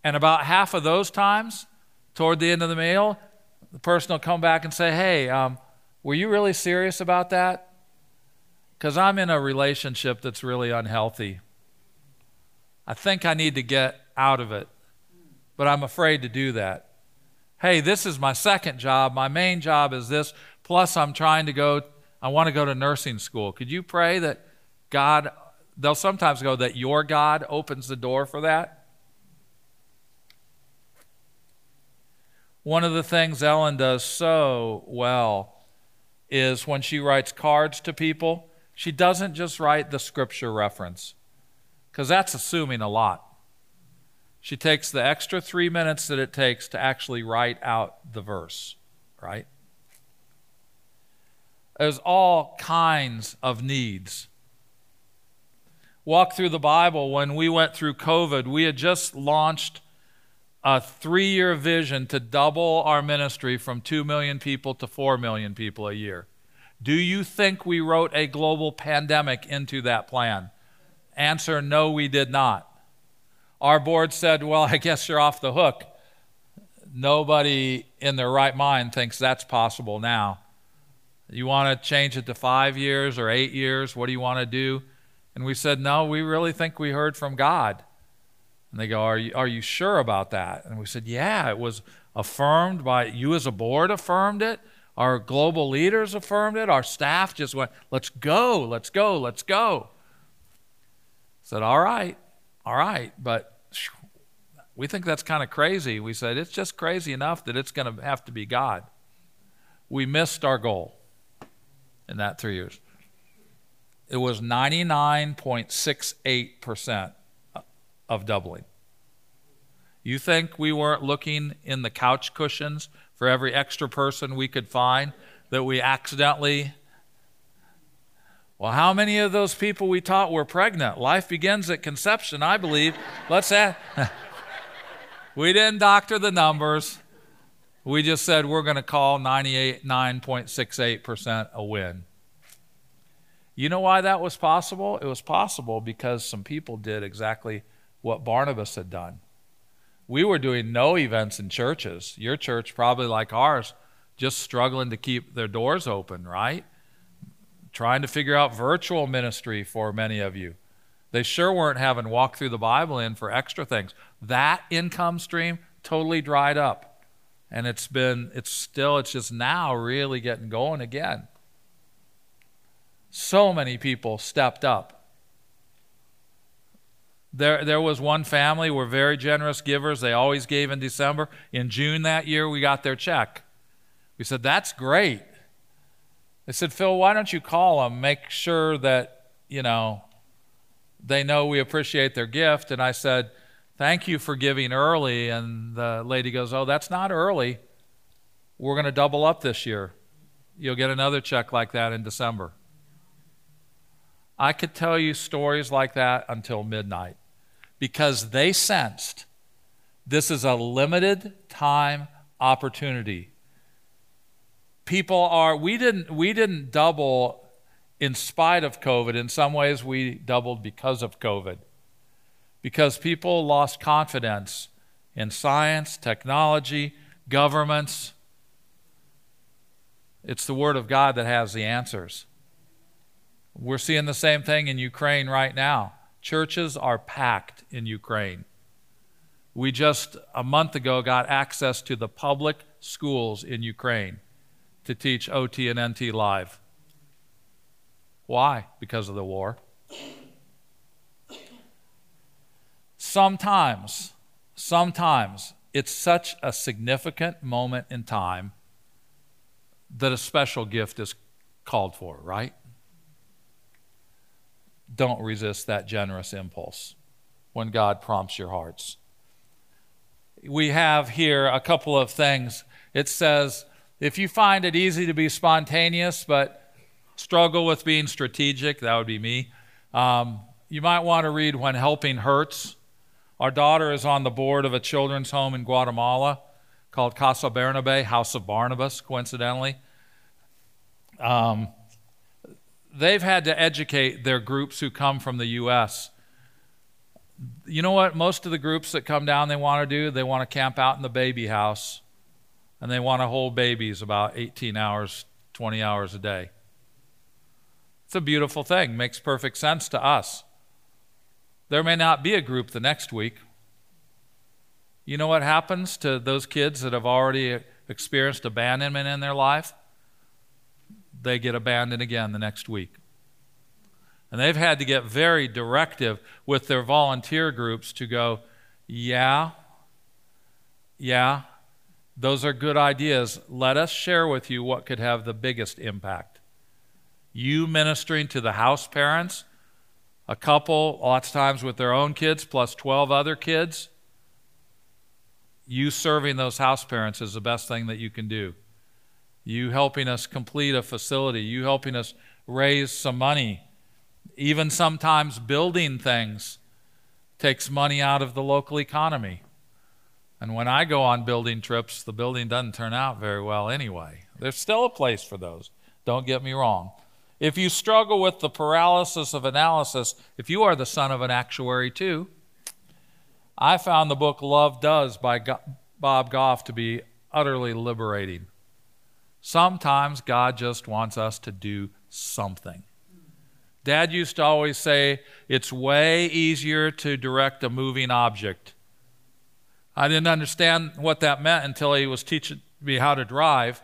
And about half of those times, toward the end of the meal, the person will come back and say, Hey, um, were you really serious about that? Because I'm in a relationship that's really unhealthy. I think I need to get out of it, but I'm afraid to do that. Hey, this is my second job. My main job is this, plus I'm trying to go, I want to go to nursing school. Could you pray that God they'll sometimes go that your God opens the door for that. One of the things Ellen does so well is when she writes cards to people, she doesn't just write the scripture reference, because that's assuming a lot. She takes the extra three minutes that it takes to actually write out the verse, right? There's all kinds of needs Walk Thru the Bible, when we went through COVID, we had just launched a three year vision to double our ministry from 2 million people to 4 million people a year. Do you think we wrote a global pandemic into that plan? Answer no, we did not. Our board said, well, I guess you're off the hook. Nobody in their right mind thinks that's possible now. You want to change it to five years or eight years? What do you want to do? And we said, No, we really think we heard from God. And they go, Are you, are you sure about that? And we said, Yeah, it was affirmed by you as a board, affirmed it. Our global leaders affirmed it. Our staff just went, Let's go, let's go, let's go. Said, All right, all right, but we think that's kind of crazy. We said, It's just crazy enough that it's going to have to be God. We missed our goal in that three years it was 99.68% of doubling. You think we weren't looking in the couch cushions for every extra person we could find that we accidentally well, how many of those people we taught were pregnant? Life begins at conception, I believe. Let's add. we didn't doctor the numbers. We just said we're going to call 98.968% a win. You know why that was possible? It was possible because some people did exactly what Barnabas had done. We were doing no events in churches. Your church, probably like ours, just struggling to keep their doors open, right? trying to figure out virtual ministry for many of you. They sure weren't having Walk Thru the Bible in for extra things. That income stream totally dried up. And it's been, it's still, it's just now really getting going again. So many people stepped up. There, there was one family, were very generous givers. They always gave in December. In June that year, we got their check. We said, That's great. They said, Phil, why don't you call them, make sure that, you know, they know we appreciate their gift. And I said, Thank you for giving early. And the lady goes, Oh, that's not early. We're going to double up this year. You'll get another check like that in December. I could tell you stories like that until midnight because they sensed this is a limited time opportunity. People are we didn't we didn't double in spite of COVID. In some ways, we doubled because of COVID. Because people lost confidence in science, technology, governments. It's the Word of God that has the answers. We're seeing the same thing in Ukraine right now. Churches are packed in Ukraine. We just a month ago got access to the public schools in Ukraine to teach OT and NT live. Why? Because of the war. Sometimes, sometimes it's such a significant moment in time that a special gift is called for, right? Don't resist that generous impulse when God prompts your hearts. We have here a couple of things. It says, if you find it easy to be spontaneous, but struggle with being strategic, that would be me. Um, you might want to read When Helping Hurts. Our daughter is on the board of a children's home in Guatemala called Casa Bernabe, House of Barnabas, coincidentally. Um, they've had to educate their groups who come from the U.S. You know what? Most of the groups that come down, they want to do, they want to camp out in the baby house and they want to hold babies about 18 hours, 20 hours a day. It's a beautiful thing, makes perfect sense to us. There may not be a group the next week. You know what happens to those kids that have already experienced abandonment in their life? They get abandoned again the next week. And they've had to get very directive with their volunteer groups to go, yeah, yeah, those are good ideas. Let us share with you what could have the biggest impact you ministering to the house parents, a couple, lots of times with their own kids, plus 12 other kids. You serving those house parents is the best thing that you can do. You helping us complete a facility, you helping us raise some money, even sometimes building things takes money out of the local economy. And when I go on building trips, the building doesn't turn out very well anyway. There's still a place for those. Don't get me wrong. If you struggle with the paralysis of analysis, if you are the son of an actuary too, I found the book Love Does by Bob Goff to be utterly liberating. Sometimes God just wants us to do something. Dad used to always say, it's way easier to direct a moving object. I didn't understand what that meant until he was teaching me how to drive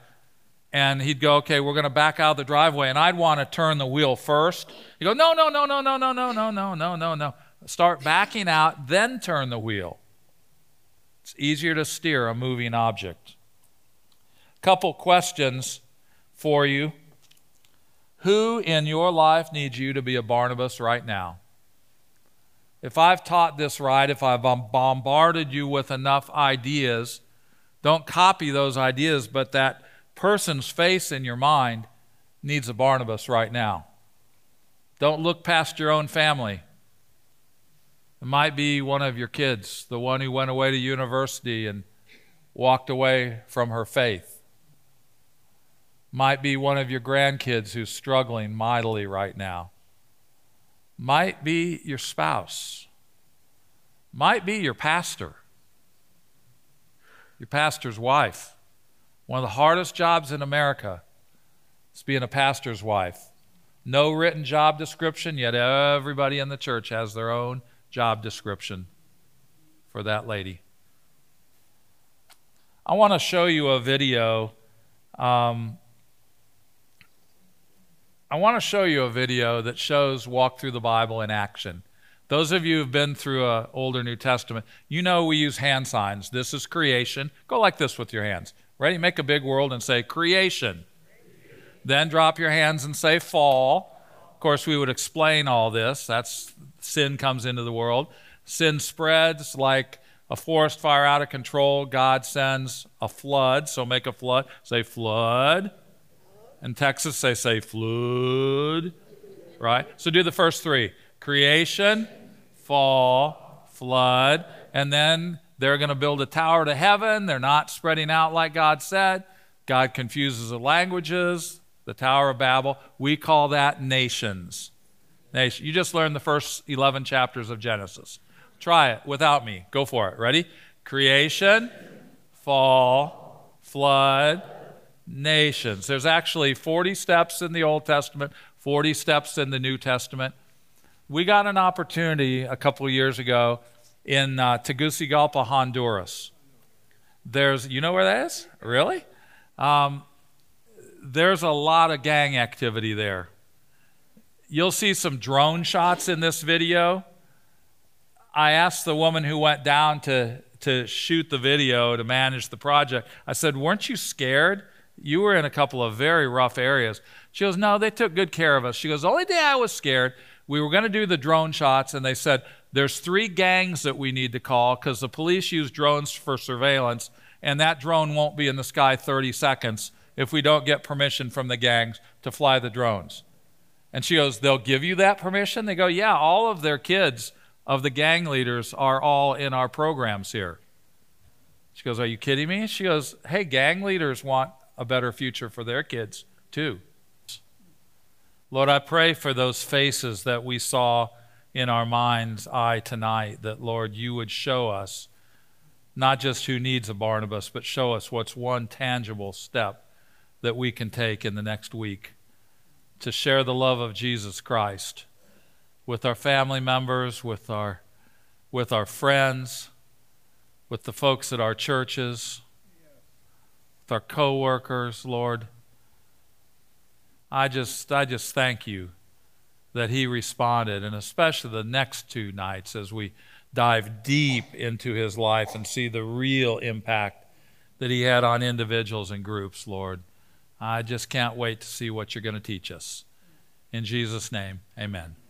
and he'd go, okay, we're going to back out of the driveway, and I'd want to turn the wheel first. He'd go, no, no, no, no, no, no, no, no, no, no, no, no. Start backing out, then turn the wheel. It's easier to steer a moving object. Couple questions for you. Who in your life needs you to be a Barnabas right now? If I've taught this right, if I've bombarded you with enough ideas, don't copy those ideas, but that person's face in your mind needs a Barnabas right now. Don't look past your own family. It might be one of your kids, the one who went away to university and walked away from her faith. Might be one of your grandkids who's struggling mightily right now. Might be your spouse. Might be your pastor, your pastor's wife one of the hardest jobs in America is being a pastor's wife. No written job description, yet everybody in the church has their own job description for that lady. I want to show you a video. Um, I want to show you a video that shows Walk Thru the Bible in action. Those of you who've been through an older New Testament, you know we use hand signs. This is creation. Go like this with your hands. Ready? Make a big world and say creation. Then drop your hands and say fall. Of course, we would explain all this. That's sin comes into the world. Sin spreads like a forest fire out of control. God sends a flood. So make a flood. Say flood. In Texas, they say flood. Right? So do the first three creation, fall, flood, and then they're going to build a tower to heaven. They're not spreading out like God said. God confuses the languages the Tower of Babel. We call that nations. Nation. You just learned the first 11 chapters of Genesis. Try it without me. Go for it. Ready? Creation, fall, flood, nations. There's actually 40 steps in the Old Testament, 40 steps in the New Testament. We got an opportunity a couple years ago in uh, Tegucigalpa, Honduras. There's, you know where that is? Really? Um, there's a lot of gang activity there. You'll see some drone shots in this video. I asked the woman who went down to, to shoot the video to manage the project, I said, Weren't you scared? You were in a couple of very rough areas. She goes, No, they took good care of us. She goes, The only day I was scared, we were going to do the drone shots, and they said, There's three gangs that we need to call because the police use drones for surveillance, and that drone won't be in the sky 30 seconds if we don't get permission from the gangs to fly the drones. And she goes, They'll give you that permission? They go, Yeah, all of their kids of the gang leaders are all in our programs here. She goes, Are you kidding me? She goes, Hey, gang leaders want a better future for their kids, too. Lord, I pray for those faces that we saw in our mind's eye tonight, that, Lord, you would show us not just who needs a Barnabas, but show us what's one tangible step that we can take in the next week to share the love of Jesus Christ with our family members, with our, with our friends, with the folks at our churches, with our coworkers, Lord. I just, I just thank you that he responded, and especially the next two nights as we dive deep into his life and see the real impact that he had on individuals and groups, Lord. I just can't wait to see what you're going to teach us. In Jesus' name, amen.